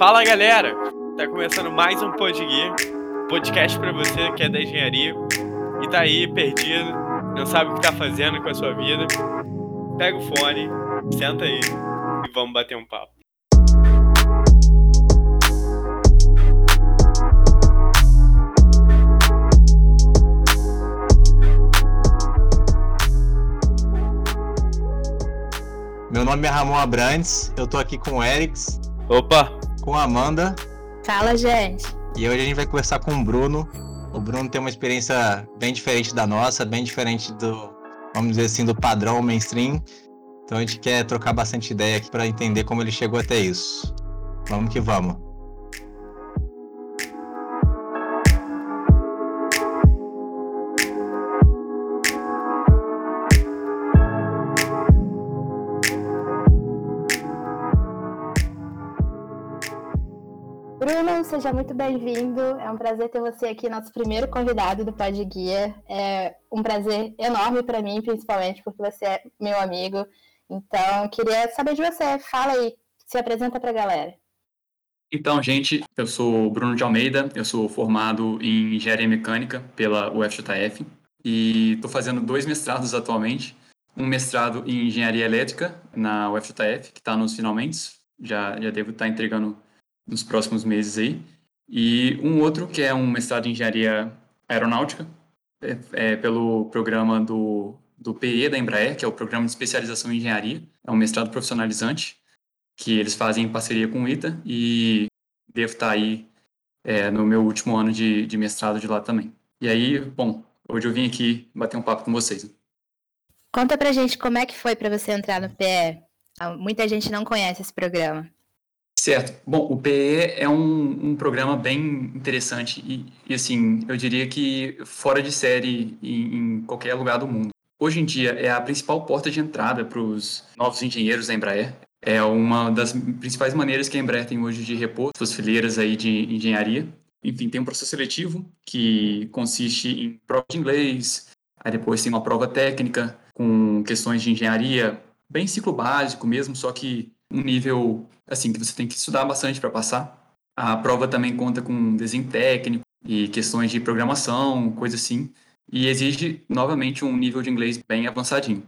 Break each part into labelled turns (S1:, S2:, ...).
S1: Fala galera, tá começando mais um Podguia, podcast para você que é da engenharia e tá aí perdido, não sabe o que tá fazendo com a sua vida. Pega o fone, senta aí e vamos bater um papo.
S2: Meu nome é Ramon Abrantes, eu tô aqui com o Erics.
S1: Opa!
S2: Com a Amanda.
S3: Fala, gente!
S2: E hoje a gente vai conversar com o Bruno. O Bruno tem uma experiência bem diferente da nossa, bem diferente do, vamos dizer assim, do padrão mainstream. Então a gente quer trocar bastante ideia aqui para entender como ele chegou até isso. Vamos que vamos.
S3: Seja muito bem-vindo. É um prazer ter você aqui, nosso primeiro convidado do Pod Guia. É um prazer enorme para mim, principalmente porque você é meu amigo. Então, queria saber de você. Fala aí, se apresenta para a galera.
S4: Então, gente, eu sou Bruno de Almeida, eu sou formado em Engenharia Mecânica pela UFJF e estou fazendo dois mestrados atualmente. Um mestrado em Engenharia Elétrica na UFJF, que está nos finalmente, já, já devo estar tá entregando nos próximos meses aí. E um outro que é um mestrado em engenharia aeronáutica, é, é, pelo programa do, do PE da Embraer, que é o Programa de Especialização em Engenharia. É um mestrado profissionalizante que eles fazem em parceria com o ITA e devo estar aí é, no meu último ano de, de mestrado de lá também. E aí, bom, hoje eu vim aqui bater um papo com vocês.
S3: Conta pra gente como é que foi para você entrar no PE. Ah, muita gente não conhece esse programa.
S4: Certo. Bom, o PE é um, um programa bem interessante e, e, assim, eu diria que fora de série em, em, qualquer lugar do mundo. Hoje em dia é a principal porta de entrada para os novos engenheiros da Embraer. É uma das principais maneiras que a Embraer tem hoje de repor suas fileiras aí de engenharia. Enfim, tem um processo seletivo que consiste em prova de inglês, aí depois tem uma prova técnica com questões de engenharia, bem ciclo básico mesmo, só que um nível assim que você tem que estudar bastante para passar. A prova também conta com desenho técnico e questões de programação, coisa assim, e exige novamente um nível de inglês bem avançadinho.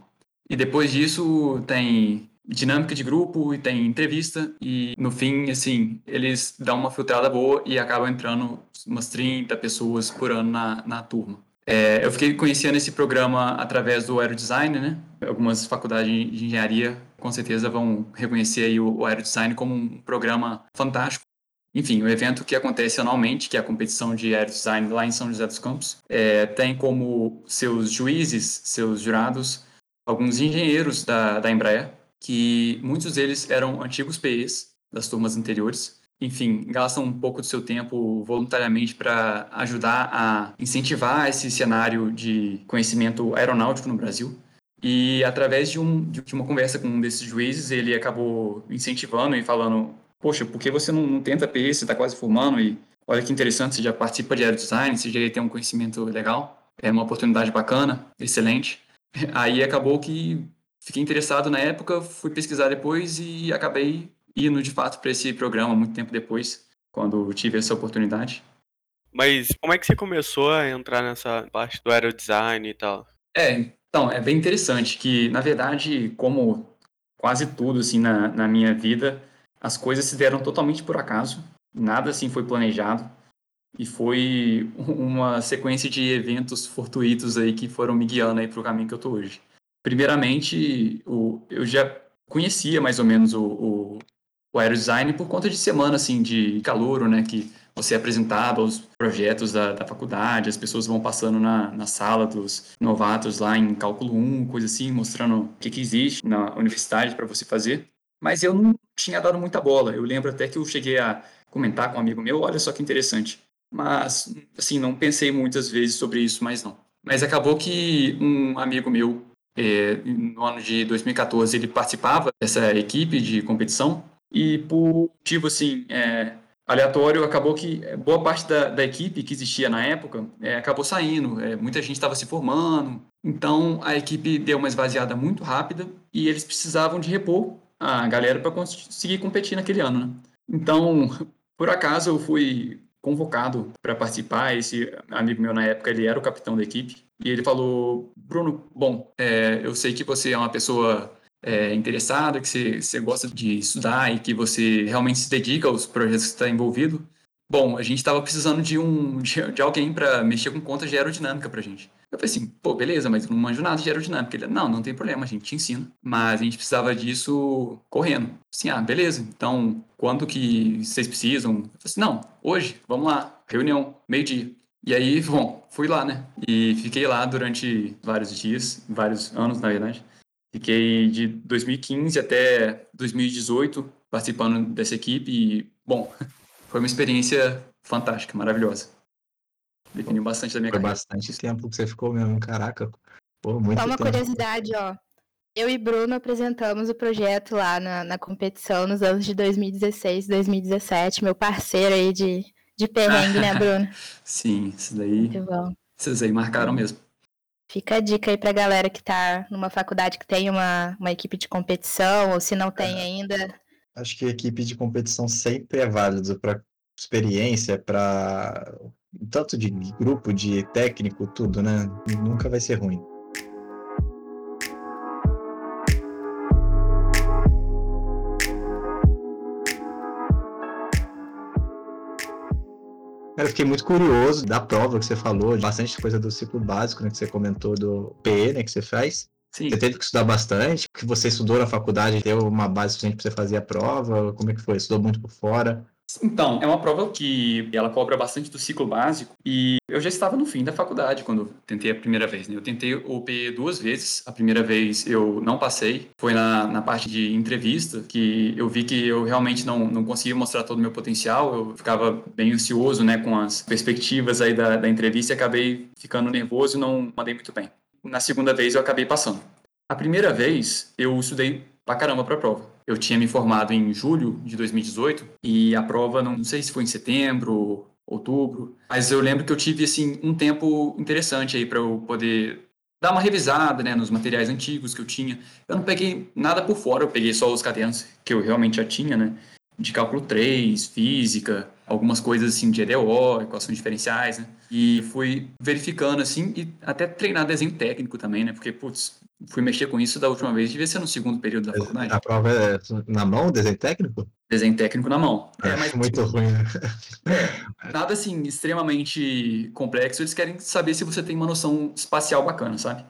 S4: E depois disso tem dinâmica de grupo e tem entrevista e no fim assim eles dão uma filtrada boa e acabam entrando umas 30 pessoas por ano na, na turma. É, eu fiquei conhecendo esse programa através do Aerodesign, né? Algumas faculdades de engenharia com certeza vão reconhecer aí o, o Aerodesign como um programa fantástico. Enfim, o evento que acontece anualmente, que é a competição de Aerodesign lá em São José dos Campos, é, tem como seus juízes, seus jurados, alguns engenheiros da, da Embraer, que muitos deles eram antigos PEs das turmas anteriores, enfim, gastam um pouco do seu tempo voluntariamente para ajudar a incentivar esse cenário de conhecimento aeronáutico no Brasil. E através de, um, de uma conversa com um desses juízes, ele acabou incentivando e falando: Poxa, por que você não, não tenta PE? Você está quase formando e olha que interessante, você já participa de aerodesign, você já tem um conhecimento legal, é uma oportunidade bacana, excelente. Aí acabou que fiquei interessado na época, fui pesquisar depois e acabei indo de fato para esse programa muito tempo depois, quando tive essa oportunidade.
S1: Mas como é que você começou a entrar nessa parte do aerodesign e tal?
S4: É, então, é bem interessante que, na verdade, como quase tudo assim na, na minha vida, as coisas se deram totalmente por acaso, nada assim foi planejado e foi uma sequência de eventos fortuitos aí que foram me guiando aí para o caminho que eu tô hoje. Primeiramente, o, eu já conhecia mais ou menos o, o, o aerodesign por conta de semana assim de calor, né, que você apresentado aos projetos da, da faculdade, as pessoas vão passando na, na sala dos novatos lá em cálculo 1, coisa assim, mostrando o que, que existe na universidade para você fazer. Mas eu não tinha dado muita bola. Eu lembro até que eu cheguei a comentar com um amigo meu, olha só que interessante. Mas, assim, não pensei muitas vezes sobre isso, mas não. Mas acabou que um amigo meu, é, no ano de 2014, ele participava dessa equipe de competição e por motivo, assim, é, aleatório, acabou que boa parte da, da equipe que existia na época é, acabou saindo, é, muita gente estava se formando, então a equipe deu uma esvaziada muito rápida e eles precisavam de repor a galera para conseguir competir naquele ano. Né? Então, por acaso, eu fui convocado para participar. Esse amigo meu na época, ele era o capitão da equipe. E ele falou: Bruno, bom, é, eu sei que você é uma pessoa é, interessada, que você, você gosta de estudar e que você realmente se dedica aos projetos que está envolvido. Bom, a gente estava precisando de um de, de alguém para mexer com contas de aerodinâmica para gente. Eu falei assim, pô, beleza, mas não manjo nada de aerodinâmica. Ele, não, não tem problema, a gente te ensina. Mas a gente precisava disso correndo. Assim, ah, beleza, então quando que vocês precisam? Eu falei assim, não, hoje, vamos lá, reunião, meio-dia. E aí, bom, fui lá, né? E fiquei lá durante vários dias, vários anos, na verdade. Fiquei de 2015 até 2018 participando dessa equipe e, bom, foi uma experiência fantástica, maravilhosa. Definiu bastante da minha
S2: Foi
S4: carreira.
S2: bastante tempo que você ficou mesmo, caraca. Pô, muito
S3: Só uma
S2: tempo.
S3: curiosidade, ó. Eu e Bruno apresentamos o projeto lá na, na competição nos anos de 2016, 2017. Meu parceiro aí de, de perrengue, né, Bruno?
S4: Sim, isso daí,
S3: Muito bom.
S4: esses aí marcaram mesmo.
S3: Fica a dica aí pra galera que tá numa faculdade que tem uma, uma equipe de competição, ou se não tem ainda,
S2: Acho que equipe de competição sempre é válido para experiência, para tanto de grupo, de técnico, tudo, né? Nunca vai ser ruim. Cara, eu fiquei muito curioso da prova que você falou, bastante coisa do ciclo básico, né, que você comentou do PE, né, que você faz.
S4: Sim,
S2: Você teve que estudar bastante? Que você estudou na faculdade deu uma base suficiente para você fazer a prova? Como é que foi? Estudou muito por fora?
S4: Então, é uma prova que ela cobra bastante do ciclo básico e eu já estava no fim da faculdade quando tentei a primeira vez, né? Eu tentei o PE duas vezes. A primeira vez eu não passei, foi na, na parte de entrevista que eu vi que eu realmente não, não conseguia mostrar todo o meu potencial. Eu ficava bem ansioso, né, com as perspectivas aí da, da entrevista e acabei ficando nervoso e não mandei muito bem. Na segunda vez eu acabei passando. A primeira vez eu estudei pra caramba pra prova. Eu tinha me formado em julho de 2018 e a prova, não, sei se foi em setembro, outubro, mas eu lembro que eu tive assim um tempo interessante aí para eu poder dar uma revisada, né, nos materiais antigos que eu tinha. Eu não peguei nada por fora, eu peguei só os cadernos que eu realmente já tinha, né, de cálculo 3, física, algumas coisas assim de EDO, equações diferenciais, né? E fui verificando assim e até treinar desenho técnico também, né? Porque putz, fui mexer com isso da última vez, devia ser no segundo período da faculdade.
S2: A prova é na mão, desenho técnico?
S4: Desenho técnico na mão.
S2: É,
S4: mas
S2: muito ruim, né?
S4: nada assim extremamente complexo. Eles querem saber se você tem uma noção espacial bacana, sabe?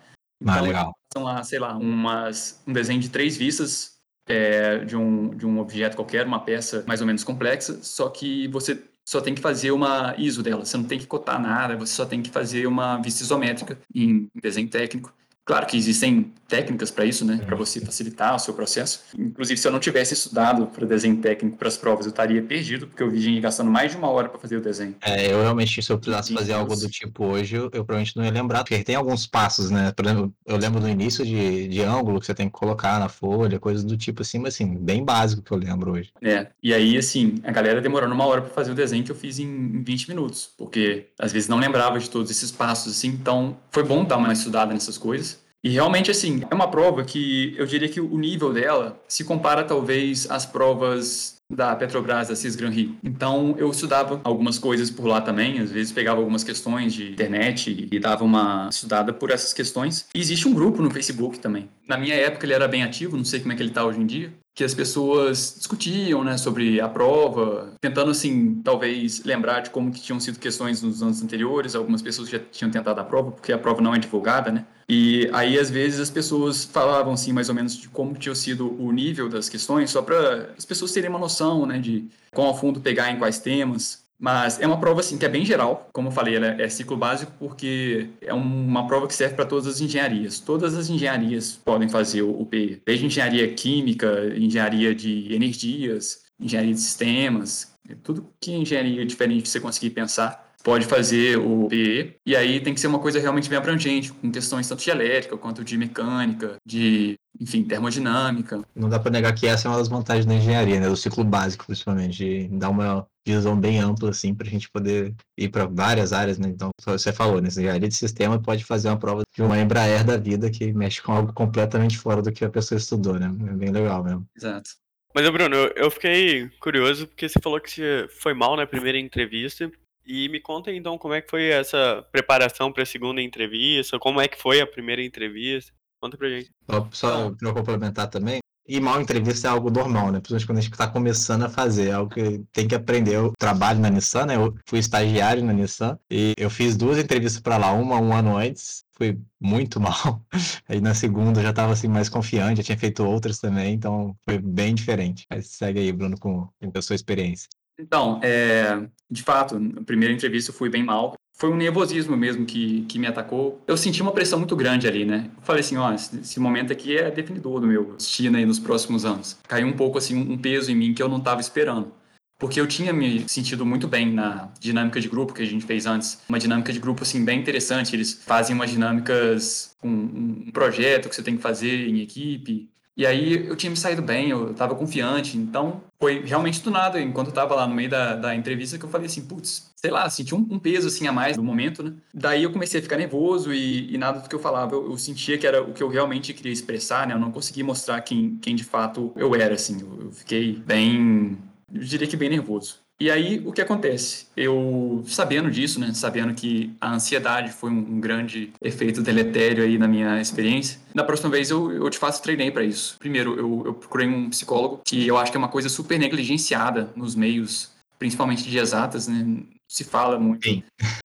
S2: Ah, legal.
S4: São lá, sei lá, umas, um desenho de três vistas é, de, um, de um objeto qualquer, uma peça mais ou menos complexa, só que você só tem que fazer uma ISO dela, você não tem que cotar nada, você só tem que fazer uma vista isométrica em desenho técnico. Claro que existem técnicas para isso, né, para você facilitar o seu processo. Inclusive, se eu não tivesse estudado para desenho técnico para as provas, eu estaria perdido, porque eu vi gente gastando mais de uma hora para fazer o desenho.
S2: É, eu realmente, se eu precisasse fazer algo do tipo hoje, eu, eu provavelmente não ia lembrar, porque tem alguns passos, né? Por exemplo, eu lembro do início de, de ângulo que você tem que colocar na folha, coisas do tipo assim, mas assim, bem básico que eu lembro hoje.
S4: É, e aí, assim, a galera demorando uma hora para fazer o desenho que eu fiz em, em 20 minutos, porque às vezes não lembrava de todos esses passos, assim, então foi bom dar uma estudada nessas coisas. E realmente, assim, é uma prova que eu diria que o nível dela se compara talvez às provas da Petrobras, da Cisgran Rio. Então, eu estudava algumas coisas por lá também, às vezes pegava algumas questões de internet e dava uma estudada por essas questões. E existe um grupo no Facebook também. Na minha época ele era bem ativo, não sei como é que ele está hoje em dia, que as pessoas discutiam, né, sobre a prova, tentando assim, talvez lembrar de como que tinham sido questões nos anos anteriores, algumas pessoas já tinham tentado a prova, porque a prova não é divulgada, né? E aí às vezes as pessoas falavam assim mais ou menos de como tinha sido o nível das questões, só para as pessoas terem uma noção, né, de quão a fundo pegar em quais temas. Mas é uma prova assim que é bem geral, como eu falei, ela é ciclo básico porque é uma prova que serve para todas as engenharias. Todas as engenharias podem fazer o PE, desde engenharia química, engenharia de energias, engenharia de sistemas, tudo que é engenharia diferente você conseguir pensar pode fazer o PE, e aí tem que ser uma coisa realmente bem abrangente, com questões tanto de elétrica quanto de mecânica, de, enfim, termodinâmica.
S2: Não dá pra negar que essa é uma das vantagens da engenharia, né? Do ciclo básico, principalmente, de dar uma visão bem ampla, assim, pra gente poder ir para várias áreas, né? Então, você falou, né? Engenharia de sistema pode fazer uma prova de uma Embraer da vida que mexe com algo completamente fora do que a pessoa estudou, né? É bem legal mesmo.
S4: Exato.
S1: Mas, Bruno, eu, fiquei curioso porque você falou que você foi mal na primeira entrevista. E me conta então como é que foi essa preparação para a segunda entrevista, como é que foi a primeira entrevista. Conta pra gente.
S2: Só, eu complementar também, e mal entrevista é algo normal, né? Principalmente quando a gente está começando a fazer, é algo que tem que aprender. Eu trabalho na Nissan, né? Eu fui estagiário na Nissan e eu fiz duas entrevistas para lá, uma um ano antes, foi muito mal. Aí na segunda eu já estava assim mais confiante, já tinha feito outras também, então foi bem diferente. Mas segue aí, Bruno, com, a sua experiência.
S4: Então, é, de fato, na primeira entrevista eu fui bem mal. Foi um nervosismo mesmo que, que me atacou. Eu senti uma pressão muito grande ali, né? Eu falei assim, ó, esse, esse momento aqui é definidor do meu destino aí nos próximos anos. Caiu um pouco, assim, um peso em mim que eu não estava esperando. Porque eu tinha me sentido muito bem na dinâmica de grupo que a gente fez antes. Uma dinâmica de grupo, assim, bem interessante. Eles fazem umas dinâmicas com um projeto que você tem que fazer em equipe. E aí eu tinha me saído bem, eu estava confiante, então foi realmente do nada, enquanto eu estava lá no meio da, da entrevista, que eu falei assim, putz, sei lá, senti um, um, peso assim a mais no momento, né? Daí eu comecei a ficar nervoso e, e nada do que eu falava, eu, eu, sentia que era o que eu realmente queria expressar, né? Eu não conseguia mostrar quem, quem de fato eu era, assim, eu, eu fiquei bem, eu diria que bem nervoso. E aí, o que acontece? Eu, sabendo disso, né, sabendo que a ansiedade foi um, um grande efeito deletério aí na minha experiência, na próxima vez eu, eu de fato treinei para isso. Primeiro, eu, eu procurei um psicólogo, que eu acho que é uma coisa super negligenciada nos meios, principalmente de exatas, né? Se fala muito Sim.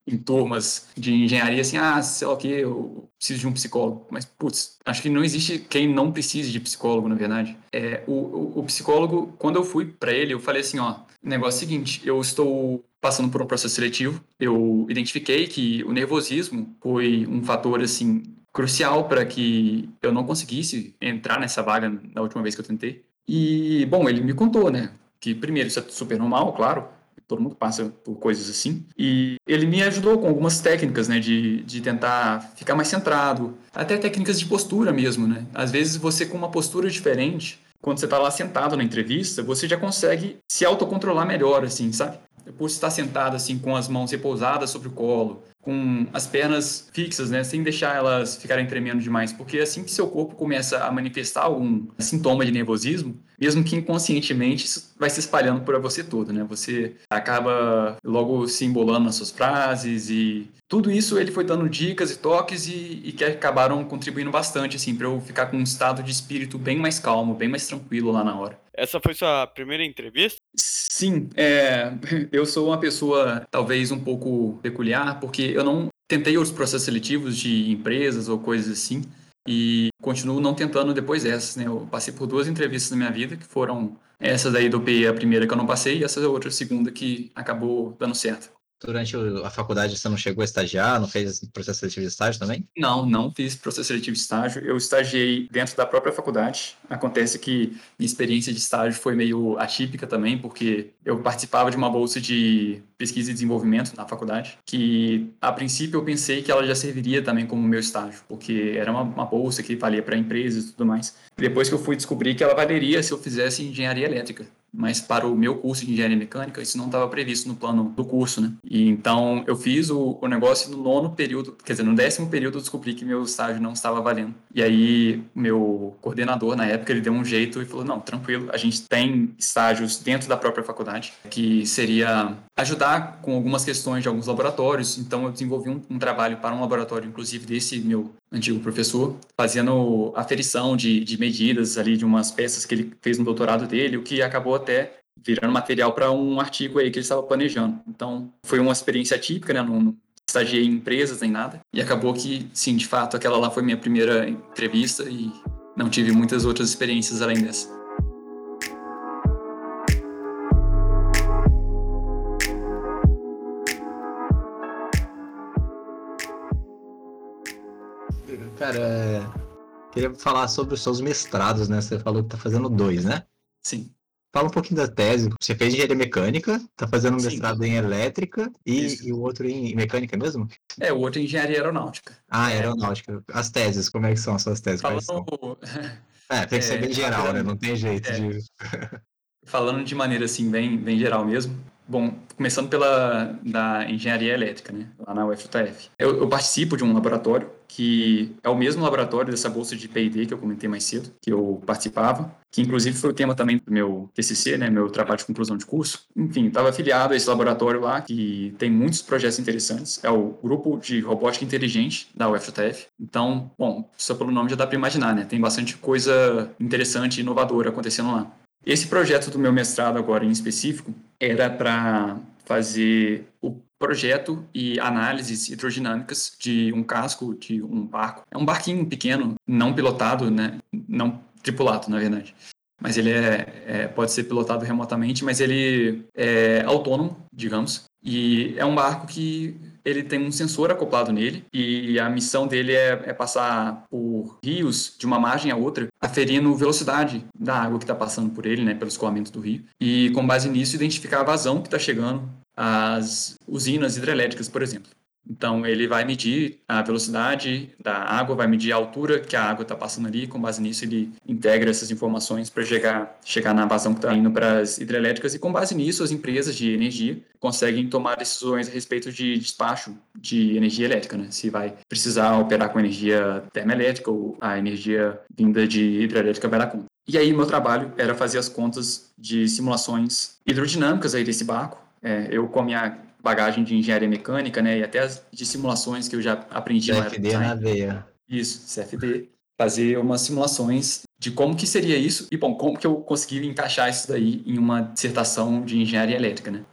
S4: em turmas de engenharia assim, ah, sei lá o que, eu preciso de um psicólogo. Mas, putz, acho que não existe quem não precise de psicólogo, na verdade. É, o, o, o psicólogo, quando eu fui para ele, eu falei assim, ó, o negócio é o seguinte, eu estou passando por um processo seletivo, eu identifiquei que o nervosismo foi um fator, assim, crucial para que eu não conseguisse entrar nessa vaga na última vez que eu tentei. E, bom, ele me contou, né, que primeiro isso é super normal, claro, todo mundo passa por coisas assim. E ele me ajudou com algumas técnicas, né, de, de tentar ficar mais centrado, até técnicas de postura mesmo, né. Às vezes você com uma postura diferente, quando você está lá sentado na entrevista, você já consegue se autocontrolar melhor, assim, sabe? Por estar sentado, assim, com as mãos repousadas sobre o colo, com as pernas fixas, né, sem deixar elas ficarem tremendo demais, porque assim que seu corpo começa a manifestar algum sintoma de nervosismo, mesmo que inconscientemente, isso vai se espalhando por você todo, né? Você acaba logo se embolando nas suas frases e tudo isso ele foi dando dicas e toques e, e que acabaram contribuindo bastante, assim, para eu ficar com um estado de espírito bem mais calmo, bem mais tranquilo lá na hora.
S1: Essa foi sua primeira entrevista?
S4: Sim, é, eu sou uma pessoa talvez um pouco peculiar, porque eu não tentei outros processos seletivos de empresas ou coisas assim, e continuo não tentando depois dessas, né? Eu passei por duas entrevistas na minha vida, que foram essa daí do PE, a primeira que eu não passei, e essa outra, a segunda, que acabou dando certo.
S2: Durante a faculdade você não chegou a estagiar, não fez processo seletivo de estágio também?
S4: Não, não fiz processo seletivo de estágio. Eu estagiei dentro da própria faculdade. Acontece que minha experiência de estágio foi meio atípica também, porque eu participava de uma bolsa de pesquisa e desenvolvimento na faculdade, que a princípio eu pensei que ela já serviria também como meu estágio, porque era uma, uma bolsa que valia para empresas e tudo mais. Depois que eu fui descobrir que ela valeria se eu fizesse engenharia elétrica mas para o meu curso de engenharia mecânica isso não estava previsto no plano do curso, né? E então eu fiz o, o negócio no nono período, quer dizer, no décimo período eu descobri que meu estágio não estava valendo. E aí meu coordenador na época ele deu um jeito e falou não, tranquilo, a gente tem estágios dentro da própria faculdade que seria ajudar com algumas questões de alguns laboratórios. Então eu desenvolvi um, um trabalho para um laboratório, inclusive desse meu antigo professor, fazendo aferição de, de medidas ali de umas peças que ele fez no doutorado dele, o que acabou até virando material para um artigo aí que ele estava planejando. Então, foi uma experiência típica, né? Não, estagiei em empresas nem nada. E acabou que, sim, de fato, aquela lá foi minha primeira entrevista e não tive muitas outras experiências além dessa.
S2: Cara, é... queria falar sobre os seus mestrados, né? Você falou que tá fazendo dois, né?
S4: Sim.
S2: Fala um pouquinho da tese. Você fez engenharia mecânica, tá fazendo um mestrado em elétrica e, e, o outro em mecânica mesmo?
S4: É, o outro em engenharia aeronáutica.
S2: Ah, aeronáutica. As teses, como é que são as suas teses? Falando... É, tem que ser é, bem geral, né? Não tem jeito é. de.
S4: Falando de maneira assim, bem, bem geral mesmo. Bom, começando pela da engenharia elétrica, né, lá na UFJF. Eu, eu, participo de um laboratório que é o mesmo laboratório dessa bolsa de P&D que eu comentei mais cedo, que eu participava, que inclusive foi o tema também do meu TCC, né, meu trabalho de conclusão de curso. Enfim, estava afiliado a esse laboratório lá, que tem muitos projetos interessantes. É o Grupo de Robótica Inteligente da UFJF. Então, bom, só pelo nome já dá para imaginar, né, tem bastante coisa interessante e inovadora acontecendo lá. Esse projeto do meu mestrado agora em específico era para fazer o projeto e análises hidrodinâmicas de um casco de um barco. É um barquinho pequeno, não pilotado, né? Não tripulado, na verdade. Mas ele é, é, pode ser pilotado remotamente, mas ele é autônomo, digamos. E é um barco que ele tem um sensor acoplado nele e a missão dele é, é passar por rios de uma margem a outra, aferindo velocidade da água que está passando por ele, né, pelo escoamento do rio, e com base nisso identificar a vazão que está chegando às usinas hidrelétricas, por exemplo. Então, ele vai medir a velocidade da água, vai medir a altura que a água está passando ali, com base nisso ele integra essas informações para chegar, chegar na vazão que está indo para as hidrelétricas e com base nisso as empresas de energia conseguem tomar decisões a respeito de despacho de energia elétrica, né? Se vai precisar operar com energia termoelétrica ou a energia vinda de hidrelétrica vai dar conta. E aí meu trabalho era fazer as contas de simulações hidrodinâmicas aí desse barco. É, eu com a minha bagagem de engenharia mecânica, né, e até as, de simulações que eu já aprendi
S2: CFD na, na veia.
S4: Isso, CFD. Fazer umas simulações de como que seria isso e, bom, como que eu consegui encaixar isso daí em uma dissertação de engenharia elétrica, né.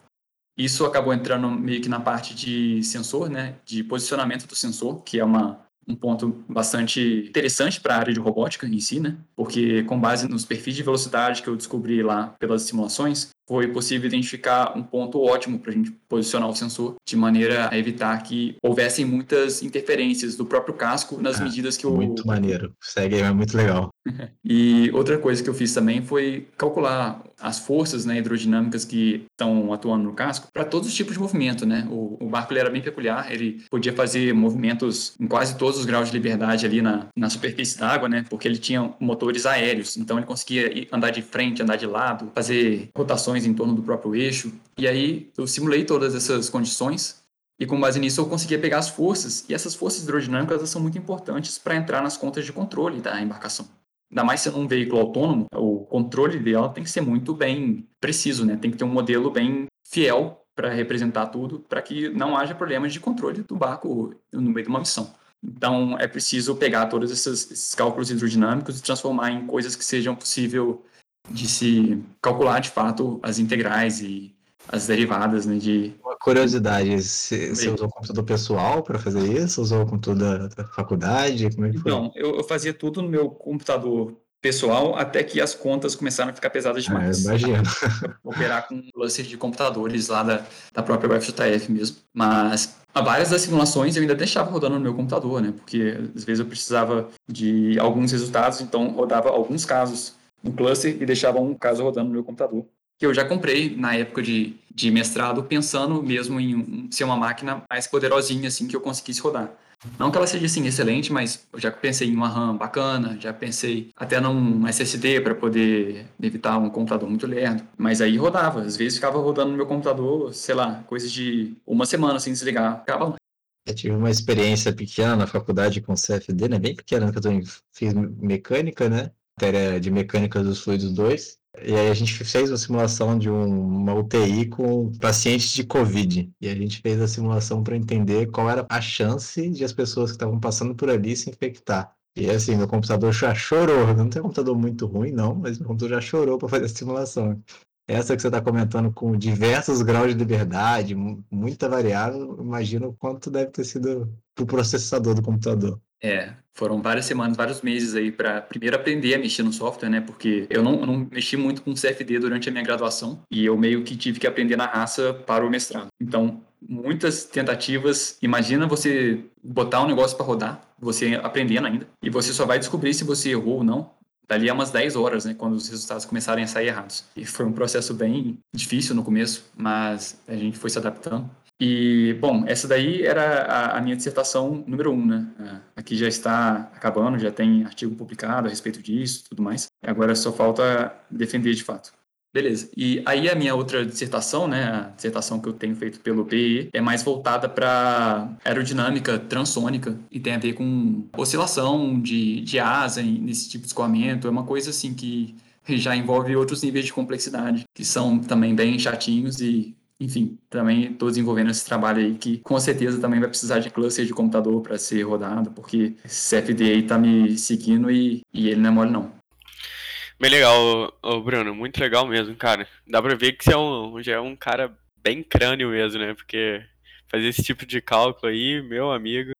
S4: Isso acabou entrando meio que na parte de sensor, né, de posicionamento do sensor, que é uma um ponto bastante interessante para a área de robótica em si, né? Porque com base nos perfis de velocidade que eu descobri lá pelas simulações, foi possível identificar um ponto ótimo para a gente posicionar o sensor, de maneira a evitar que houvessem muitas interferências do próprio casco nas ah, medidas que
S2: o. Muito maneiro. Segue aí, é muito legal.
S4: e outra coisa que eu fiz também foi calcular as forças né, hidrodinâmicas que estão atuando no casco para todos os tipos de movimento. Né? O, o barco era bem peculiar, ele podia fazer movimentos em quase todos os graus de liberdade ali na, na superfície da água, né? porque ele tinha motores aéreos, então ele conseguia andar de frente, andar de lado, fazer rotações em torno do próprio eixo. E aí eu simulei todas essas condições e com base nisso eu conseguia pegar as forças, e essas forças hidrodinâmicas são muito importantes para entrar nas contas de controle da embarcação. Ainda mais sendo um veículo autônomo, o controle dela tem que ser muito bem preciso, né? Tem que ter um modelo bem fiel para representar tudo, para que não haja problemas de controle do barco no meio de uma missão. Então, é preciso pegar todos esses, esses cálculos hidrodinâmicos e transformar em coisas que sejam possível de se calcular de fato as integrais e as derivadas, né, de...
S2: Uma curiosidade, você, você usou o computador pessoal para fazer isso? Usou o computador da, da faculdade? Como é que foi?
S4: Não, eu, eu, fazia tudo no meu computador pessoal até que as contas começaram a ficar pesadas ah, demais.
S2: Ah, imagino.
S4: Operar com cluster de computadores lá da, da própria UFJF mesmo. Mas várias das simulações eu ainda deixava rodando no meu computador, né? Porque às vezes eu precisava de alguns resultados, então rodava alguns casos no cluster e deixava um caso rodando no meu computador que eu já comprei na época de, de mestrado, pensando mesmo em ser uma máquina mais poderosinha, assim, que eu conseguisse rodar. Não que ela seja, assim, excelente, mas eu já pensei em uma RAM bacana, já pensei até num SSD para poder evitar um computador muito lerdo. Mas aí rodava, às vezes ficava rodando no meu computador, sei lá, coisa de uma semana sem desligar, ficava lá.
S2: Eu tive uma experiência pequena na faculdade com CFD, né? Bem pequena, que eu fiz mecânica, né? Matéria de mecânica dos fluidos 2. E aí a gente fez uma simulação de um, uma UTI com pacientes de Covid. E a gente fez a simulação para entender qual era a chance de as pessoas que estavam passando por ali se infectar. E assim, meu computador já chorou. Não tem um computador muito ruim, não, mas meu computador já chorou para fazer a simulação. Essa que você está comentando com diversos graus de liberdade, muita variável, imagino quanto deve ter sido para o processador do computador.
S4: É, foram várias semanas, vários meses aí para primeiro aprender a mexer no software, né? Porque eu não, não mexi muito com CFD durante a minha graduação e eu meio que tive que aprender na raça para o mestrado. Então, muitas tentativas. Imagina você botar um negócio para rodar, você aprendendo ainda, e você só vai descobrir se você errou ou não dali a umas 10 horas, né, quando os resultados começarem a sair errados. E foi um processo bem difícil no começo, mas a gente foi se adaptando. E, bom, essa daí era a, a, minha dissertação número um, né? É, aqui já está acabando, já tem artigo publicado a respeito disso tudo mais. Agora só falta defender de fato. Beleza. E aí a minha outra dissertação, né, a dissertação que eu tenho feito pelo PE, é mais voltada para aerodinâmica transônica e tem a ver com oscilação de, de asa nesse tipo de escoamento. É uma coisa assim que já envolve outros níveis de complexidade, que são também bem chatinhos e enfim, também estou desenvolvendo esse trabalho aí que com certeza também vai precisar de cluster de computador para ser rodado, porque esse CFD está me seguindo e, e ele não é mole não.
S1: Bem legal, ô, Bruno, muito legal mesmo, cara. Dá pra ver que você é um, já é um cara bem crânio mesmo, né? Porque fazer esse tipo de cálculo aí, meu amigo.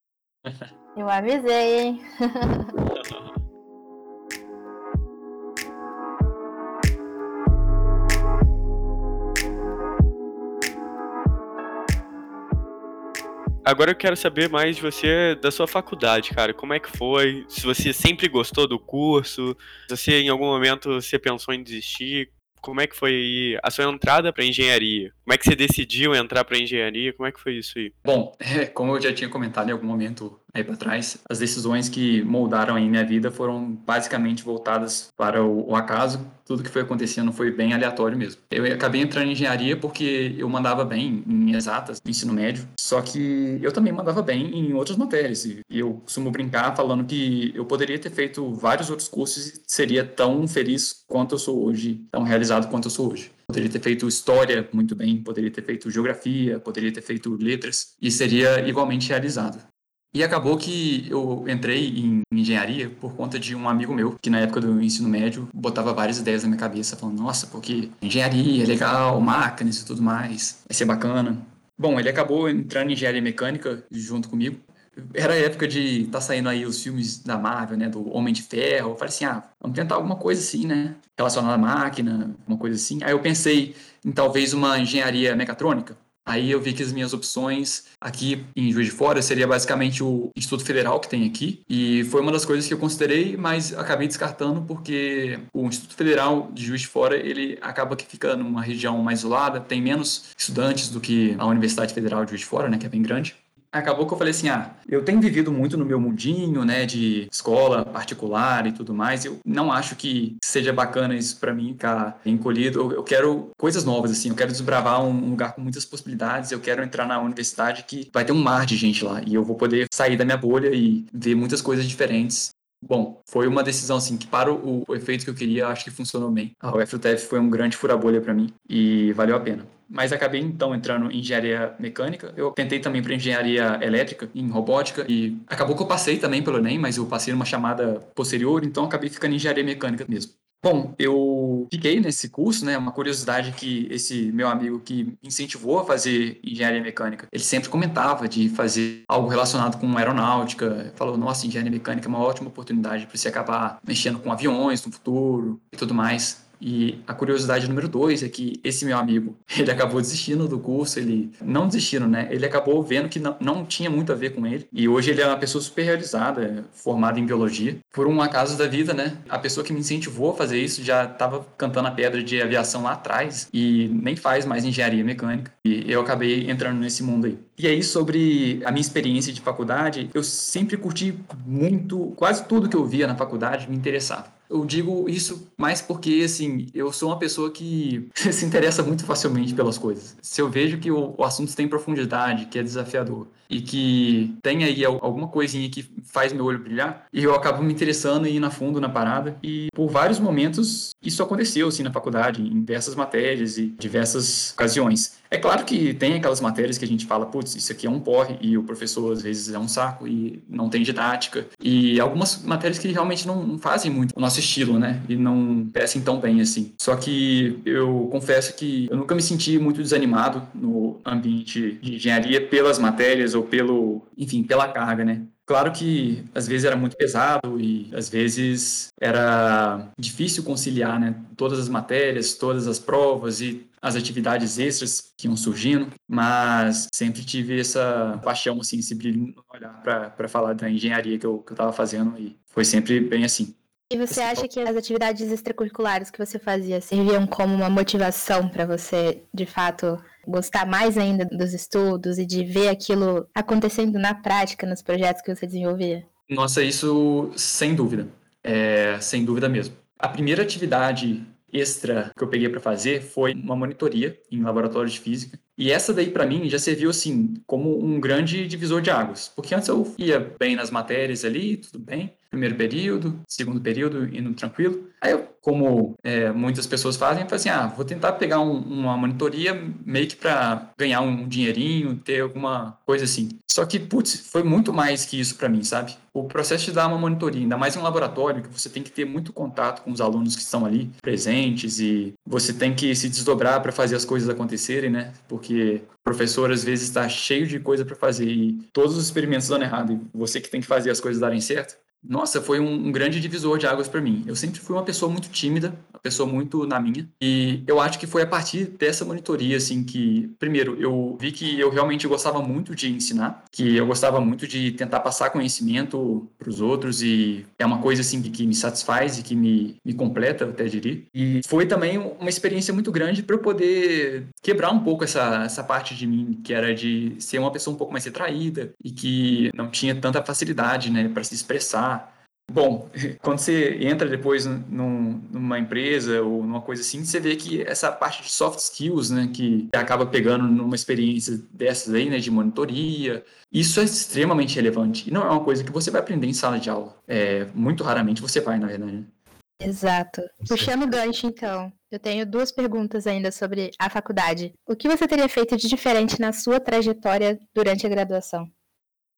S3: Eu avisei, hein?
S1: Agora eu quero saber mais de você, da sua faculdade, cara. Como é que foi? Se você sempre gostou do curso? Se você, em algum momento, você pensou em desistir? Como é que foi a sua entrada para engenharia? Como é que você decidiu entrar para engenharia? Como é que foi isso aí?
S4: Bom, é, como eu já tinha comentado em algum momento aí para trás, as decisões que moldaram aí minha vida foram basicamente voltadas para o, o acaso. Tudo que foi acontecendo foi bem aleatório mesmo. Eu acabei entrando em engenharia porque eu mandava bem em exatas, no ensino médio, só que eu também mandava bem em outras matérias. E eu costumo brincar falando que eu poderia ter feito vários outros cursos e seria tão feliz quanto eu sou hoje, tão realizado quanto eu sou hoje. Poderia ter feito história muito bem, poderia ter feito geografia, poderia ter feito letras e seria igualmente realizado. E acabou que eu entrei em engenharia por conta de um amigo meu, que na época do ensino médio botava várias ideias na minha cabeça, falando: nossa, porque engenharia é legal, máquinas e tudo mais, vai ser bacana. Bom, ele acabou entrando em engenharia mecânica junto comigo. Era a época de tá saindo aí os filmes da Marvel, né, do Homem de Ferro. Eu falei assim: ah, vamos tentar alguma coisa assim, né, relacionada à máquina, uma coisa assim. Aí eu pensei em talvez uma engenharia mecatrônica. Aí eu vi que as minhas opções aqui em Juiz de Fora seria basicamente o Instituto Federal que tem aqui. E foi uma das coisas que eu considerei, mas acabei descartando porque o Instituto Federal de Juiz de Fora, ele acaba que fica numa região mais isolada, tem menos estudantes do que a Universidade Federal de Juiz de Fora, né, que é bem grande acabou que eu falei assim, ah, eu tenho vivido muito no meu mundinho, né, de escola particular e tudo mais, eu não acho que seja bacana isso para mim ficar encolhido, eu, quero coisas novas, assim, eu quero desbravar um lugar com muitas possibilidades, eu quero entrar na universidade que vai ter um mar de gente lá, e eu vou poder sair da minha bolha e ver muitas coisas diferentes Bom, foi uma decisão assim que para o, o efeito que eu queria, acho que funcionou bem. A UFTF foi um grande fura-bolha para mim e valeu a pena. Mas acabei então entrando em engenharia mecânica. Eu tentei também para engenharia elétrica, em robótica e acabou que eu passei também pelo ENEM, mas eu passei numa chamada posterior, então acabei ficando em engenharia mecânica mesmo. Bom, eu fiquei nesse curso, né? Uma curiosidade que esse meu amigo que incentivou a fazer engenharia mecânica, ele sempre comentava de fazer algo relacionado com aeronáutica. Falou, nossa, engenharia mecânica é uma ótima oportunidade para você acabar mexendo com aviões no futuro e tudo mais. E a curiosidade número dois é que esse meu amigo, ele acabou desistindo do curso, ele não desistindo, né? Ele acabou vendo que não, não tinha muito a ver com ele. E hoje ele é uma pessoa super realizada, formada em biologia. Por um acaso da vida, né? A pessoa que me incentivou a fazer isso já estava cantando a pedra de aviação lá atrás e nem faz mais engenharia mecânica. E eu acabei entrando nesse mundo aí. E aí, sobre a minha experiência de faculdade, eu sempre curti muito, quase tudo que eu via na faculdade me interessava. Eu digo isso mais porque, assim, eu sou uma pessoa que se interessa muito facilmente pelas coisas. Se eu vejo que o, o assunto tem profundidade, que é desafiador, e que tem aí alguma coisinha que faz meu olho brilhar, e eu acabo me interessando e indo a fundo na parada. E por vários momentos isso aconteceu, assim, na faculdade, em diversas matérias e diversas ocasiões. É claro que tem aquelas matérias que a gente fala, putz, isso aqui é um porre, e o professor às vezes é um saco e não tem didática. E algumas matérias que realmente não fazem muito o nosso estilo, né? E não parecem tão bem assim. Só que eu confesso que eu nunca me senti muito desanimado no ambiente de engenharia pelas matérias ou pelo, enfim, pela carga, né? Claro que às vezes era muito pesado e às vezes era difícil conciliar, né? Todas as matérias, todas as provas e as atividades extras que iam surgindo, mas sempre tive essa paixão, assim, esse brilho no olhar para falar da engenharia que eu estava fazendo e foi sempre bem assim.
S3: E você acha que as atividades extracurriculares que você fazia serviam como uma motivação para você, de fato, gostar mais ainda dos estudos e de ver aquilo acontecendo na prática nos projetos que você desenvolvia?
S4: Nossa, isso sem dúvida. É, sem dúvida mesmo. A primeira atividade extra que eu peguei para fazer foi uma monitoria em laboratório de física. E essa daí, para mim, já serviu, assim, como um grande divisor de águas. Porque antes eu ia bem nas matérias ali, tudo bem. Primeiro período, segundo período, indo tranquilo. Aí eu, como é, muitas pessoas fazem, eu falei assim, ah, vou tentar pegar um, uma monitoria meio que para ganhar um dinheirinho, ter alguma coisa assim. Só que, putz, foi muito mais que isso para mim, sabe? O processo de dar uma monitoria, ainda mais em um laboratório, que você tem que ter muito contato com os alunos que estão ali presentes e você tem que se desdobrar para fazer as coisas acontecerem, né? Porque o professor às vezes está cheio de coisa para fazer e todos os experimentos dando errado e você que tem que fazer as coisas darem certo nossa, foi um, um, grande divisor de águas para mim. Eu sempre fui uma pessoa muito tímida, uma pessoa muito na minha, e eu acho que foi a partir dessa monitoria, assim, que, primeiro, eu vi que eu realmente gostava muito de ensinar, que eu gostava muito de tentar passar conhecimento para os outros, e é uma coisa, assim, que, me satisfaz e que me, me completa, eu até diria. E foi também uma experiência muito grande para eu poder quebrar um pouco essa, essa parte de mim, que era de ser uma pessoa um pouco mais retraída e que não tinha tanta facilidade, né, para se expressar Bom, quando você entra depois num, numa empresa ou numa coisa assim, você vê que essa parte de soft skills, né, que acaba pegando numa experiência dessas aí, né, de monitoria, isso é extremamente relevante. E não é uma coisa que você vai aprender em sala de aula. É, muito raramente você vai, na verdade. Né?
S3: Exato. Puxando o gancho, então, eu tenho duas perguntas ainda sobre a faculdade. O que você teria feito de diferente na sua trajetória durante a graduação?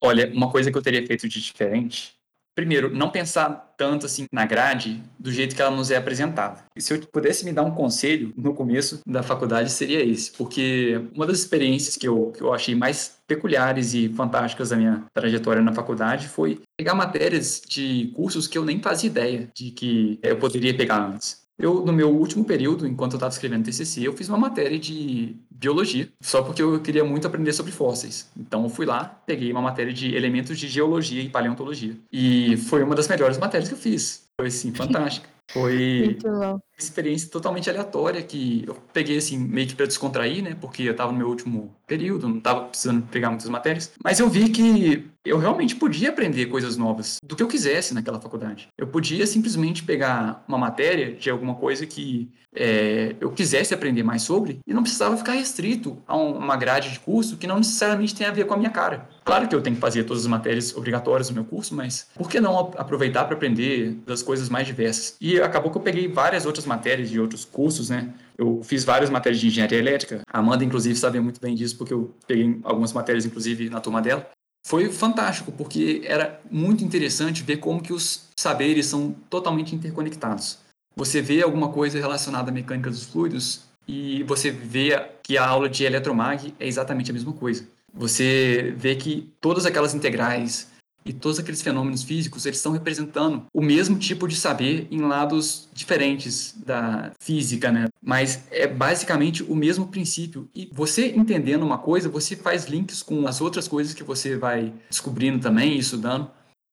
S4: Olha, uma coisa que eu teria feito de diferente primeiro, não pensar tanto assim na grade do jeito que ela nos é apresentada. E se eu pudesse me dar um conselho no começo da faculdade seria esse, porque uma das experiências que eu, que eu achei mais peculiares e fantásticas da minha trajetória na faculdade foi pegar matérias de cursos que eu nem fazia ideia de que eu poderia pegar antes. Eu, no meu último período, enquanto eu estava escrevendo TCC, eu fiz uma matéria de biologia, só porque eu queria muito aprender sobre fósseis. Então, eu fui lá, peguei uma matéria de elementos de geologia e paleontologia. E foi uma das melhores matérias que eu fiz. Foi, assim, fantástica. Foi uma experiência totalmente aleatória que eu peguei assim meio que para descontrair, né? Porque eu estava no meu último período, não estava precisando pegar muitas matérias. Mas eu vi que eu realmente podia aprender coisas novas do que eu quisesse naquela faculdade. Eu podia simplesmente pegar uma matéria de alguma coisa que é, eu quisesse aprender mais sobre e não precisava ficar restrito a uma grade de curso que não necessariamente tem a ver com a minha cara. Claro que eu tenho que fazer todas as matérias obrigatórias do meu curso, mas por que não aproveitar para aprender das coisas mais diversas? E acabou que eu peguei várias outras matérias de outros cursos, né? Eu fiz várias matérias de engenharia elétrica. A Amanda, inclusive, sabia muito bem disso, porque eu peguei algumas matérias, inclusive, na turma dela. Foi fantástico, porque era muito interessante ver como que os saberes são totalmente interconectados. Você vê alguma coisa relacionada à mecânica dos fluidos e você vê que a aula de eletromag é exatamente a mesma coisa. Você vê que todas aquelas integrais e todos aqueles fenômenos físicos, eles estão representando o mesmo tipo de saber em lados diferentes da física, né? Mas é basicamente o mesmo princípio. E você entendendo uma coisa, você faz links com as outras coisas que você vai descobrindo também, estudando.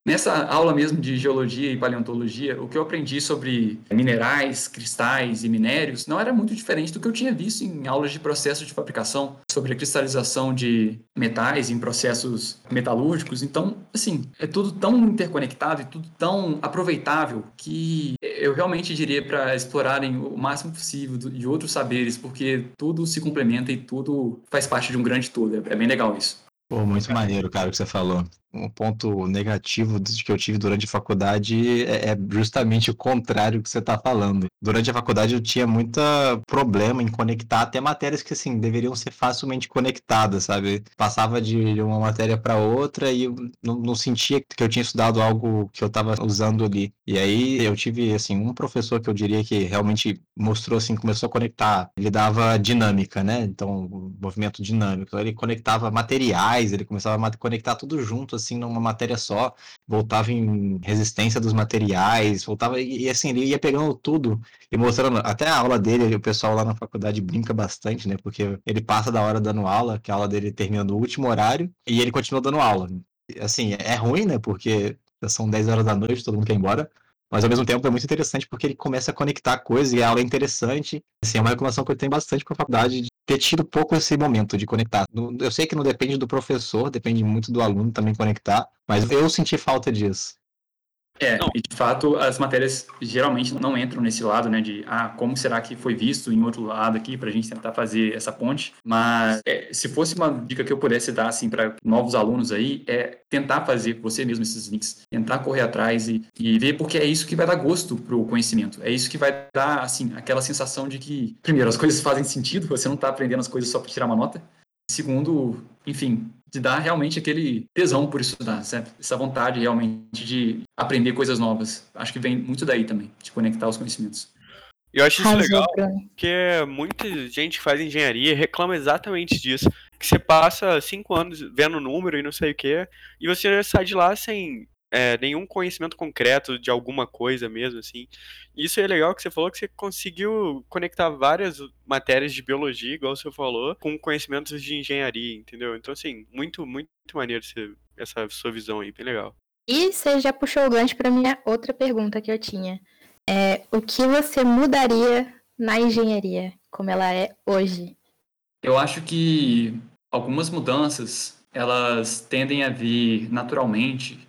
S4: Nessa aula mesmo de geologia e paleontologia, o que eu aprendi sobre minerais, cristais e minérios não era muito diferente do que eu tinha visto em aulas de processo de fabricação, sobre a cristalização de metais em processos metalúrgicos. Então, assim, é tudo tão interconectado e tudo tão aproveitável que eu realmente diria para explorarem o máximo possível de outros saberes, porque tudo se complementa e tudo faz parte de um grande todo. É bem legal isso.
S2: Pô, muito maneiro, cara, o que você falou um ponto negativo que eu tive durante a faculdade é, é justamente o contrário que você está falando. Durante a faculdade eu tinha muito problema em conectar até matérias que assim deveriam ser facilmente conectadas, sabe? Passava de uma matéria para outra e não, sentia que eu tinha estudado algo que eu estava usando ali. E aí eu tive assim um professor que eu diria que realmente mostrou assim, começou a conectar. Ele dava dinâmica, né? Então movimento dinâmico. Ele conectava materiais, ele começava a conectar tudo junto numa matéria só, voltava em resistência dos materiais, voltava e, e assim, ele ia pegando tudo e mostrando, até a aula dele, o pessoal lá na faculdade brinca bastante, né, porque ele passa da hora dando aula, que a aula dele termina no último horário, e ele continua dando aula. Assim, é ruim, né, porque são 10 horas da noite, todo mundo quer ir embora, mas ao mesmo tempo é muito interessante porque ele começa a conectar coisas e a aula é interessante. Assim, é uma reclamação que eu tenho bastante com a faculdade de ter tido pouco esse momento de conectar. Eu sei que não depende do professor, depende muito do aluno também conectar, mas eu senti falta disso.
S4: É, não. e de fato as matérias geralmente não entram nesse lado, né, de ah, como será que foi visto em outro lado aqui para a gente tentar fazer essa ponte. Mas é, se fosse uma dica que eu pudesse dar assim para novos alunos aí, é tentar fazer você mesmo esses links, tentar correr atrás e, e ver porque é isso que vai dar gosto pro conhecimento. É isso que vai dar assim aquela sensação de que primeiro as coisas fazem sentido, você não está aprendendo as coisas só para tirar uma nota. Segundo, enfim, de dar realmente aquele tesão por estudar, certo? Essa vontade realmente de aprender coisas novas. Acho que vem muito daí também, de conectar os conhecimentos.
S1: Eu acho isso legal, porque muita gente que faz engenharia reclama exatamente disso. Que você passa cinco anos vendo número e não sei o que, e você sai de lá sem é, nenhum conhecimento concreto de alguma coisa mesmo, assim. Isso é legal que você falou que você conseguiu conectar várias matérias de biologia, igual você falou, com conhecimentos de engenharia, entendeu? Então, assim, muito, muito maneiro essa sua visão aí, bem legal.
S3: E você já puxou o gancho para minha outra pergunta que eu tinha. É, o que você mudaria na engenharia, como ela é hoje?
S4: Eu acho que algumas mudanças elas tendem a vir naturalmente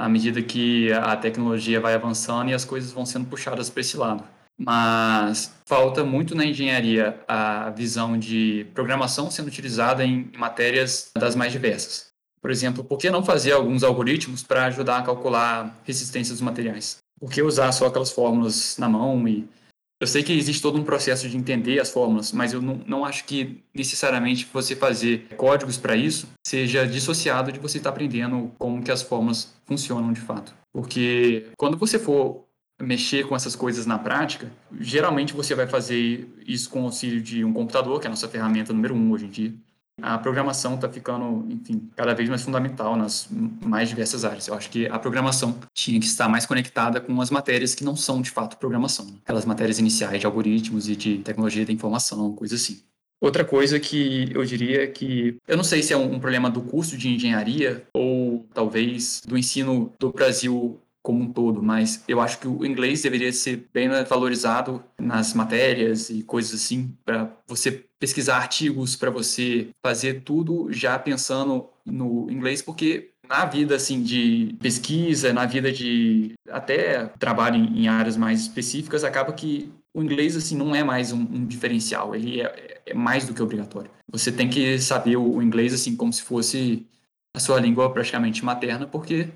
S4: à medida que a tecnologia vai avançando e as coisas vão sendo puxadas para esse lado. Mas falta muito na engenharia a visão de programação sendo utilizada em matérias das mais diversas. Por exemplo, por que não fazer alguns algoritmos para ajudar a calcular resistência dos materiais? Por que usar só aquelas fórmulas na mão e eu sei que existe todo um processo de entender as fórmulas, mas eu não, não acho que necessariamente você fazer códigos para isso seja dissociado de você estar tá aprendendo como que as fórmulas funcionam de fato. Porque quando você for mexer com essas coisas na prática, geralmente você vai fazer isso com o auxílio de um computador, que é a nossa ferramenta número um hoje em dia a programação está ficando, enfim, cada vez mais fundamental nas mais diversas áreas. Eu acho que a programação tinha que estar mais conectada com as matérias que não são de fato programação, né? aquelas matérias iniciais de algoritmos e de tecnologia da informação, coisas assim. Outra coisa que eu diria que eu não sei se é um problema do curso de engenharia ou talvez do ensino do Brasil como um todo, mas eu acho que o inglês deveria ser bem valorizado nas matérias e coisas assim, para você pesquisar artigos, para você fazer tudo já pensando no inglês, porque na vida assim de pesquisa, na vida de até trabalho em, áreas mais específicas, acaba que o inglês assim não é mais um, um diferencial, ele é, é, mais do que obrigatório. Você tem que saber o, o inglês assim como se fosse a sua língua praticamente materna, porque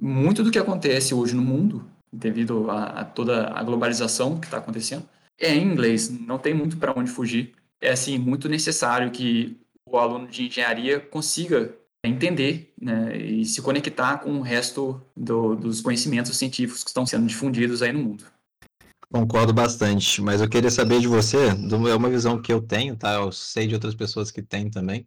S4: muito do que acontece hoje no mundo, devido a, a toda a globalização que está acontecendo, é em inglês. Não tem muito para onde fugir. É assim muito necessário que o aluno de engenharia consiga entender né, e se conectar com o resto do, dos conhecimentos científicos que estão sendo difundidos aí no mundo.
S2: Concordo bastante, mas eu queria saber de você, é uma visão que eu tenho, tá? Eu sei de outras pessoas que têm também.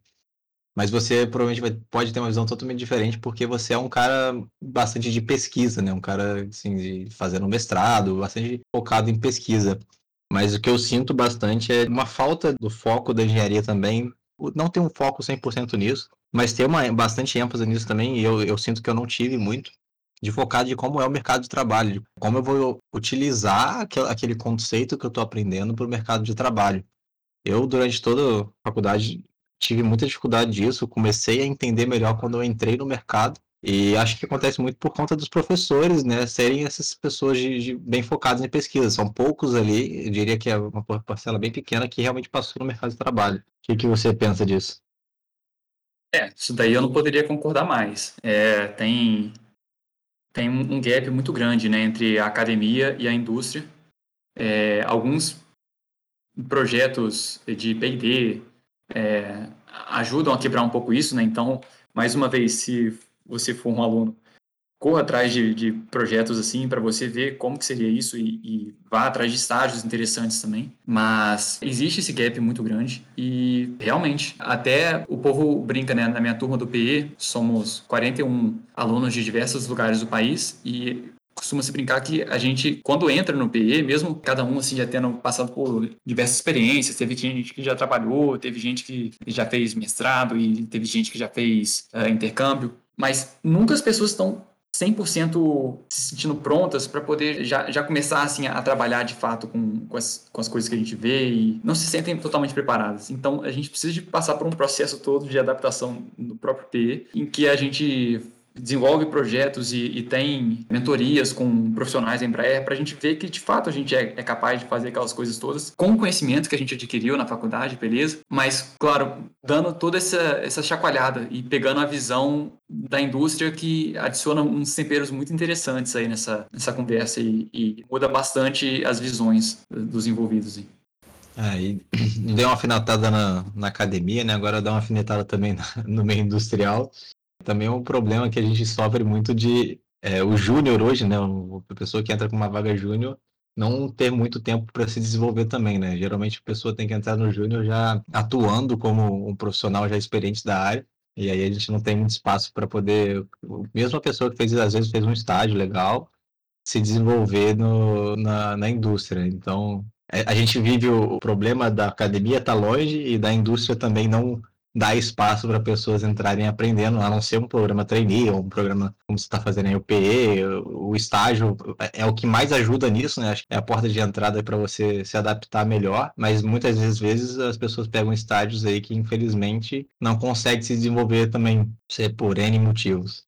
S2: Mas você provavelmente vai, pode ter uma visão totalmente diferente, porque você é um cara bastante de pesquisa, né? Um cara, assim, de fazer um mestrado, bastante focado em pesquisa. Mas o que eu sinto bastante é uma falta do foco da engenharia também. Não tem um foco 100% nisso, mas tem uma, bastante ênfase nisso também, e eu, eu sinto que eu não tive muito, de focar de como é o mercado de trabalho, de como eu vou utilizar aquele conceito que eu estou aprendendo para o mercado de trabalho. Eu, durante toda a faculdade, tive muita dificuldade disso, comecei a entender melhor quando eu entrei no mercado. E acho que acontece muito por conta dos professores, né, serem essas pessoas de, de bem focadas em pesquisa. São poucos ali, eu diria que é uma parcela bem pequena que realmente passou no mercado de trabalho. O que, que você pensa disso?
S4: É, isso daí eu não poderia concordar mais. É, tem tem um gap muito grande né, entre a academia e a indústria. É, alguns projetos de P&D, é, ajudam a quebrar um pouco isso, né? Então, mais uma vez, se você for um aluno, corra atrás de, de projetos assim para você ver como que seria isso e, e, vá atrás de estágios interessantes também. Mas existe esse gap muito grande e realmente até o povo brinca, né? Na minha turma do PE somos 41 alunos de diversos lugares do país e costuma se brincar que a gente, quando entra no PE, mesmo cada um assim já tendo passado por diversas experiências, teve gente que já trabalhou, teve gente que já fez mestrado e teve gente que já fez uh, intercâmbio, mas nunca as pessoas estão 100% se sentindo prontas para poder já, já começar assim, a trabalhar de fato com, com as, com as coisas que a gente vê e não se sentem totalmente preparadas. Então a gente precisa de passar por um processo todo de adaptação no próprio PE, em que a gente desenvolve projetos e, e tem mentorias com profissionais da Embraer para a gente ver que de fato a gente é, é, capaz de fazer aquelas coisas todas com o conhecimento que a gente adquiriu na faculdade, beleza? Mas, claro, dando toda essa, essa chacoalhada e pegando a visão da indústria que adiciona uns temperos muito interessantes aí nessa, nessa conversa e, e muda bastante as visões dos envolvidos. Aí.
S2: Aí deu uma alfinetada na, na academia, né? Agora dá uma alfinetada também no meio industrial. Também é um problema que a gente sofre muito de é, o júnior hoje, né? A pessoa que entra com uma vaga júnior não ter muito tempo para se desenvolver também, né? Geralmente a pessoa tem que entrar no júnior já atuando como um profissional já experiente da área. E aí a gente não tem muito espaço para poder, mesmo a pessoa que fez às vezes fez um estágio legal, se desenvolver no, na, na indústria. Então é, a gente vive o, problema da academia estar tá longe e da indústria também não dá espaço para pessoas entrarem aprendendo, a não ser um programa trainee ou um programa como você está fazendo aí, o PE, o estágio é, é o que mais ajuda nisso, né? Acho que é a porta de entrada para você se adaptar melhor, mas muitas vezes as pessoas pegam estágios aí que infelizmente não conseguem se desenvolver também, por N motivos.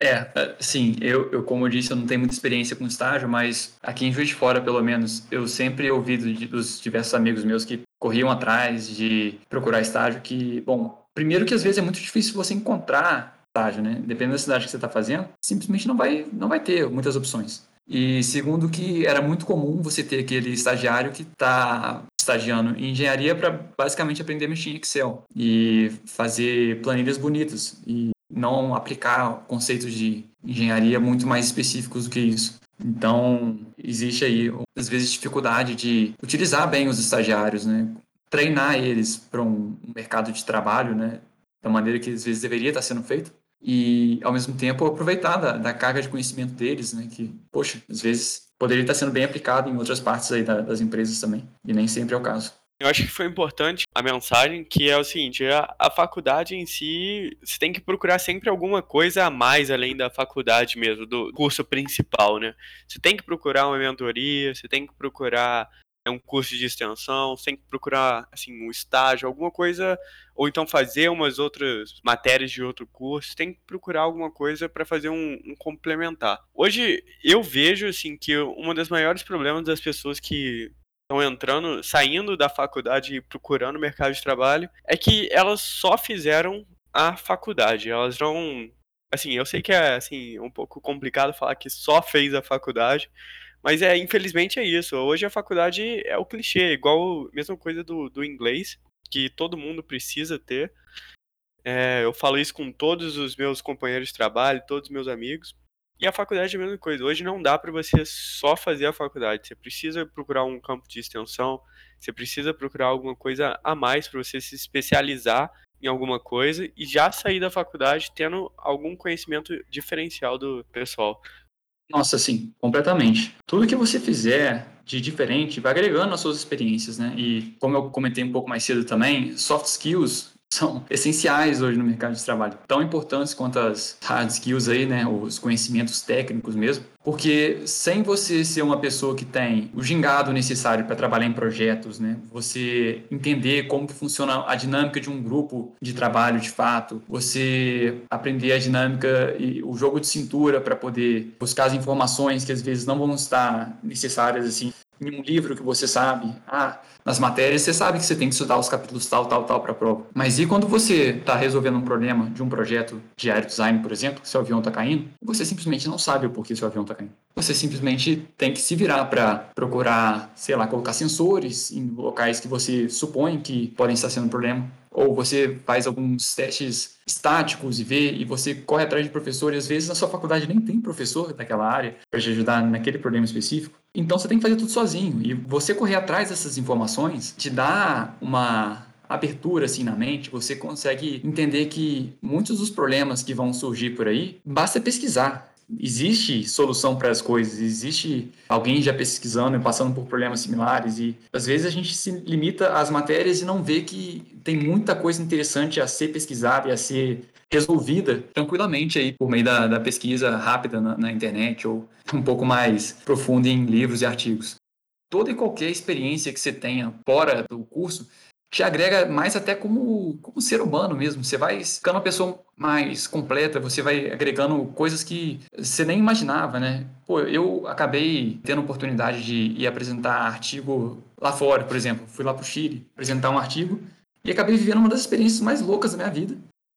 S4: É, é, sim, eu, eu, como eu disse, eu não tenho muita experiência com estágio, mas aqui em Juiz de Fora, pelo menos, eu sempre ouvi dos diversos amigos meus que corriam atrás de procurar estágio que, bom, primeiro que às vezes é muito difícil você encontrar estágio, né? Dependendo da cidade que você está fazendo, simplesmente não vai, não vai ter muitas opções. E segundo que era muito comum você ter aquele estagiário que está estagiando em engenharia para basicamente aprender a mexer em Excel e fazer planilhas bonitas. E não aplicar conceitos de engenharia muito mais específicos do que isso. Então, existe aí, às vezes, dificuldade de utilizar bem os estagiários, né? treinar eles para um mercado de trabalho, né? da maneira que às vezes deveria estar sendo feito, e ao mesmo tempo aproveitar da, da carga de conhecimento deles, né? que, poxa, às vezes poderia estar sendo bem aplicado em outras partes aí da, das empresas também, e nem sempre é o caso.
S1: Eu acho que foi importante a mensagem, que é o seguinte, a, a, faculdade em si, você tem que procurar sempre alguma coisa a mais além da faculdade mesmo, do curso principal, né? Você tem que procurar uma mentoria, você tem que procurar é, um curso de extensão, você tem que procurar, assim, um estágio, alguma coisa, ou então fazer umas outras matérias de outro curso, você tem que procurar alguma coisa para fazer um, um complementar. Hoje, eu vejo, assim, que um dos maiores problemas das pessoas que estão entrando, saindo da faculdade e procurando mercado de trabalho, é que elas só fizeram a faculdade. Elas não. Assim, eu sei que é assim, um pouco complicado falar que só fez a faculdade, mas é infelizmente é isso. Hoje a faculdade é o clichê, igual mesma coisa do, do inglês, que todo mundo precisa ter. É, eu falo isso com todos os meus companheiros de trabalho, todos os meus amigos. E a faculdade é a mesma coisa. Hoje não dá para você só fazer a faculdade. Você precisa procurar um campo de extensão, você precisa procurar alguma coisa a mais para você se especializar em alguma coisa e já sair da faculdade tendo algum conhecimento diferencial do pessoal.
S4: Nossa, sim, completamente. Tudo que você fizer de diferente vai agregando as suas experiências, né? E como eu comentei um pouco mais cedo também, soft skills são essenciais hoje no mercado de trabalho. Tão importantes quanto as hard skills aí, né? Os conhecimentos técnicos mesmo. Porque sem você ser uma pessoa que tem o gingado necessário para trabalhar em projetos, né? Você entender como funciona a dinâmica de um grupo de trabalho de fato, você aprender a dinâmica e o jogo de cintura para poder buscar as informações que às vezes não vão estar necessárias assim em um livro que você sabe, ah, nas matérias você sabe que você tem que estudar os capítulos tal, tal, tal para a prova. Mas e quando você está resolvendo um problema de um projeto de aerodesign, por exemplo, seu avião está caindo, você simplesmente não sabe o porquê seu avião está caindo. Você simplesmente tem que se virar para procurar, sei lá, colocar sensores em locais que você supõe que podem estar sendo um problema ou você faz alguns testes estáticos e vê, e você corre atrás de professor, e às vezes na sua faculdade nem tem professor daquela área para te ajudar naquele problema específico. Então você tem que fazer tudo sozinho. E você correr atrás dessas informações te dá uma abertura assim na mente, você consegue entender que muitos dos problemas que vão surgir por aí, basta pesquisar. Existe solução para as coisas, existe alguém já pesquisando e passando por problemas similares. E às vezes a gente se limita às matérias e não vê que tem muita coisa interessante a ser pesquisada e a ser resolvida tranquilamente aí por meio da, da pesquisa rápida na, na internet ou um pouco mais profunda em livros e artigos. Toda e qualquer experiência que você tenha fora do curso te agrega mais até como, como ser humano mesmo. Você vai ficando uma pessoa mais completa, você vai agregando coisas que você nem imaginava, né? Pô, eu acabei tendo oportunidade de ir apresentar artigo lá fora, por exemplo. Fui lá para o Chile apresentar um artigo e acabei vivendo uma das experiências mais loucas da minha vida,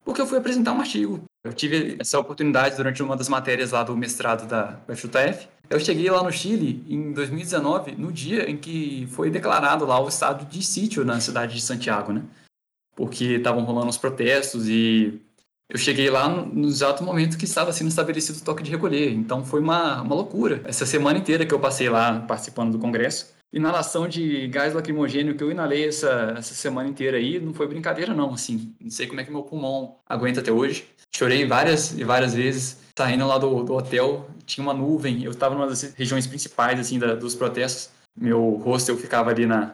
S4: porque eu fui apresentar um artigo. Eu tive essa oportunidade durante uma das matérias lá do mestrado da UFJF. Eu cheguei lá no Chile em 2019, no dia em que foi declarado lá o estado de sítio na cidade de Santiago, né? Porque estavam rolando os protestos e eu cheguei lá no exato momento que estava sendo estabelecido o toque de recolher. Então foi uma, uma loucura. Essa semana inteira que eu passei lá participando do congresso, inalação de gás lacrimogênio que eu inalei essa, essa semana inteira aí, não foi brincadeira não, assim. Não sei como é que meu pulmão aguenta até hoje. Chorei várias e várias vezes. Saindo lá do, do hotel, tinha uma nuvem. Eu estava numa das regiões principais, assim, da, dos protestos. Meu hostel ficava ali na,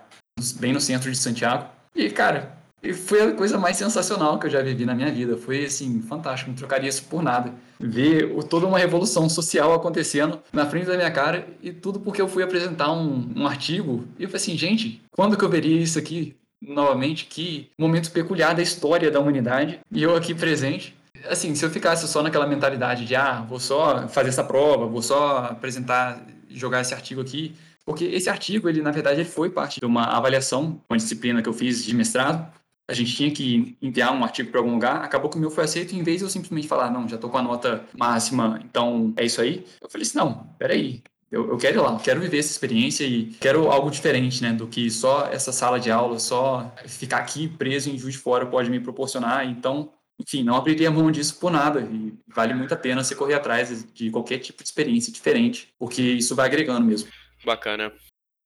S4: bem no centro de Santiago. E, cara, foi a coisa mais sensacional que eu já vivi na minha vida. Foi, assim, fantástico. Não trocaria isso por nada. Ver toda uma revolução social acontecendo na frente da minha cara e tudo porque eu fui apresentar um, um artigo. E eu falei assim, gente, quando que eu veria isso aqui novamente? Que momento peculiar da história da humanidade. E eu aqui presente assim, se eu ficasse só naquela mentalidade de, ah, vou só fazer essa prova, vou só apresentar, jogar esse artigo aqui, porque esse artigo, ele, na verdade, ele foi parte de uma avaliação, uma disciplina que eu fiz de mestrado, a gente tinha que enviar um artigo para algum lugar, acabou que o meu foi aceito, em vez de eu simplesmente falar, não, já estou com a nota máxima, então é isso aí, eu falei assim, não, peraí, eu, eu quero ir lá, quero viver essa experiência e quero algo diferente, né, do que só essa sala de aula, só ficar aqui preso em Juiz de Fora pode me proporcionar, então enfim, não abriria mão disso por nada. E vale muito a pena você correr atrás de qualquer tipo de experiência diferente, porque isso vai agregando mesmo.
S1: Bacana.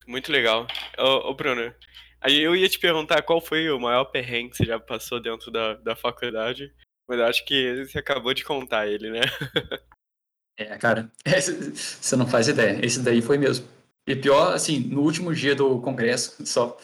S1: Muito legal. Ô, ô Bruno, aí eu ia te perguntar qual foi o maior perrengue que você já passou dentro da, da faculdade, mas eu acho que você acabou de contar ele, né?
S4: é, cara, você não faz ideia. Esse daí foi mesmo. E pior, assim, no último dia do congresso, só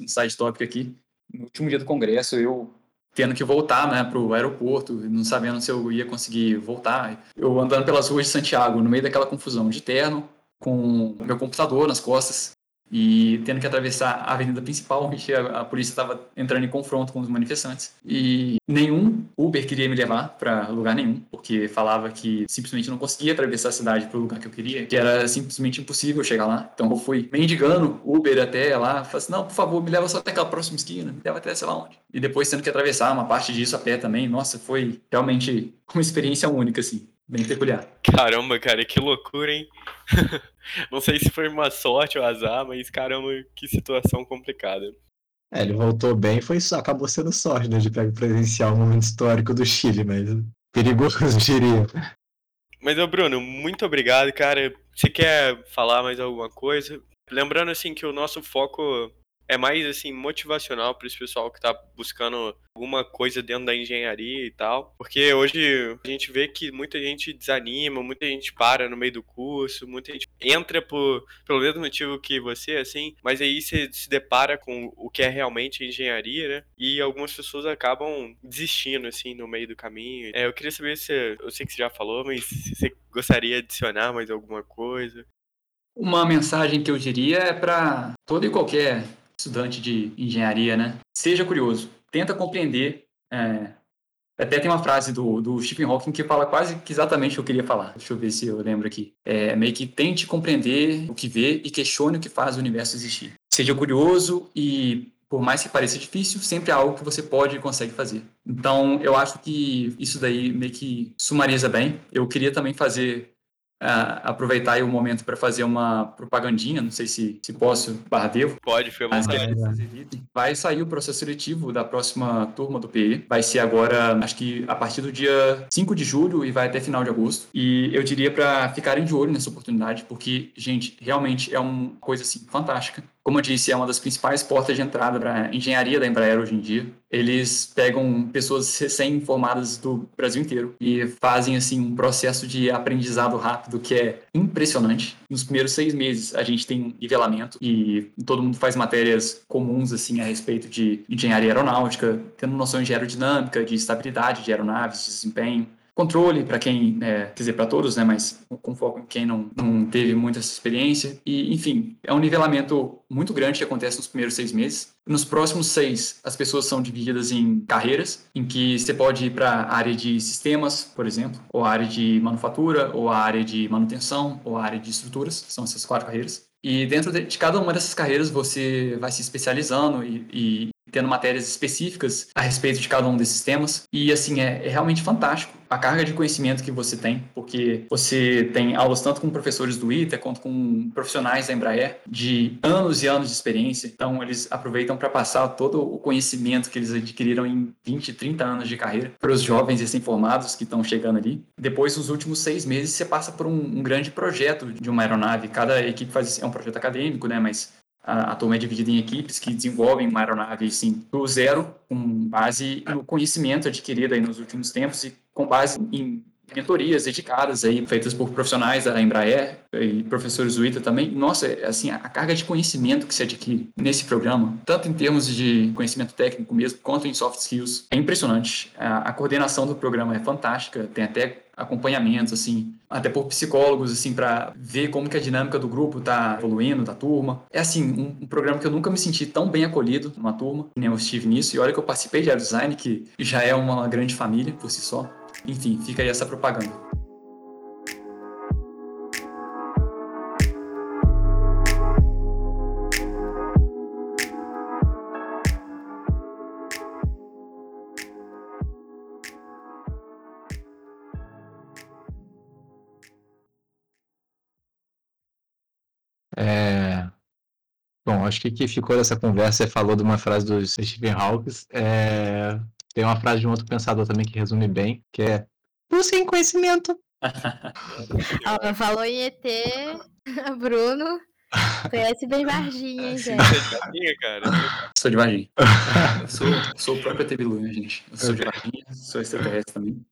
S4: um side topic aqui, no último dia do congresso eu tendo que voltar né, para o aeroporto, não sabendo se eu ia conseguir voltar. Eu andando pelas ruas de Santiago, no meio daquela confusão de terno, com meu computador nas costas, e tendo que atravessar a avenida principal, onde a, a polícia estava entrando em confronto com os manifestantes. E nenhum Uber queria me levar para lugar nenhum, porque falava que simplesmente não conseguia atravessar a cidade para o lugar que eu queria, que era simplesmente impossível chegar lá. Então eu fui mendigando Uber até lá, falei assim, não, por favor, me leva só até aquela próxima esquina, me leva até sei lá onde. E depois tendo que atravessar uma parte disso a pé também, nossa, foi realmente uma experiência única, assim bem peculiar.
S1: Caramba, cara, que loucura, hein? Não sei se foi uma sorte ou azar, mas caramba, que situação complicada.
S2: É, ele voltou bem, foi só, acabou sendo sorte, né, de presenciar o momento histórico do Chile, mas perigoso, diria.
S1: Mas, ô Bruno, muito obrigado, cara. Você quer falar mais alguma coisa? Lembrando, assim, que o nosso foco é mais assim motivacional para esse pessoal que está buscando alguma coisa dentro da engenharia e tal, porque hoje a gente vê que muita gente desanima, muita gente para no meio do curso, muita gente entra por pelo mesmo motivo que você, assim, mas aí você se depara com o que é realmente engenharia, né? E algumas pessoas acabam desistindo assim no meio do caminho. É, eu queria saber se eu sei que você já falou, mas se você gostaria de adicionar mais alguma coisa.
S4: Uma mensagem que eu diria é para todo e qualquer estudante de engenharia, né? Seja curioso, tenta compreender. É... Até tem uma frase do, do Stephen Hawking que fala quase que exatamente o que eu queria falar. Deixa eu ver se eu lembro aqui. É meio que tente compreender o que vê e questione o que faz o universo existir. Seja curioso e por mais que pareça difícil, sempre é algo que você pode e consegue fazer. Então, eu acho que isso daí meio que sumariza bem. Eu queria também fazer uh, aproveitar aí o momento para fazer uma propagandinha, não sei se, se posso, barra devo.
S1: Pode, foi uma
S4: Vai sair o processo seletivo da próxima turma do PE. Vai ser agora, acho que a partir do dia 5 de julho e vai até final de agosto. E eu diria para ficarem de olho nessa oportunidade, porque, gente, realmente é uma coisa assim fantástica. Como eu disse, é uma das principais portas de entrada para a engenharia da Embraer hoje em dia. Eles pegam pessoas recém-formadas do Brasil inteiro e fazem assim um processo de aprendizado rápido que é impressionante. Nos primeiros seis meses a gente tem nivelamento e todo mundo faz matérias comuns assim a respeito de engenharia aeronáutica, tendo noção de aerodinâmica, de estabilidade de aeronaves, de desempenho controle para quem, é, quer dizer, para todos, né, mas com foco em quem não, não teve muita experiência. E, enfim, é um nivelamento muito grande que acontece nos primeiros seis meses. Nos próximos seis, as pessoas são divididas em carreiras, em que você pode ir para a área de sistemas, por exemplo, ou a área de manufatura, ou a área de manutenção, ou a área de estruturas, são essas quatro carreiras. E dentro de cada uma dessas carreiras você vai se especializando e, e tendo matérias específicas a respeito de cada um desses temas. E assim, é, é, realmente fantástico a carga de conhecimento que você tem, porque você tem aulas tanto com professores do ITA quanto com profissionais da Embraer de anos e anos de experiência. Então, eles aproveitam para passar todo o conhecimento que eles adquiriram em 20, 30 anos de carreira para os jovens recém-formados que estão chegando ali. Depois, nos últimos seis meses, você passa por um, um grande projeto de uma aeronave. Cada equipe faz é um projeto acadêmico, né? Mas a, a turma é dividida em equipes que desenvolvem uma aeronave assim, do zero, com base no conhecimento adquirido aí nos últimos tempos e com base em mentorias dedicadas aí, feitas por profissionais da Embraer e professores do ITA também. Nossa, assim, a carga de conhecimento que se adquire nesse programa, tanto em termos de conhecimento técnico mesmo, quanto em soft skills, é impressionante. A, a coordenação do programa é fantástica, tem até acompanhamentos, assim, até por psicólogos, assim, para ver como que a dinâmica do grupo tá evoluindo, da turma. É, assim, um, um, programa que eu nunca me senti tão bem acolhido numa turma, nem eu estive nisso, e olha que eu participei de design, que já é uma grande família por si só. Enfim, fica aí essa propaganda.
S2: É... Bom, acho que o que ficou dessa conversa, você falou de uma frase do Stephen Hawking, é... tem uma frase de um outro pensador também que resume bem, que é busquem conhecimento.
S3: Ó, falou em ET, Bruno, conhece bem Varginha, hein, gente?
S1: Varginha, cara.
S4: Sou de Varginha. sou, sou o próprio ET Bilu, gente? Eu sou de Varginha, sou extraterrestre também.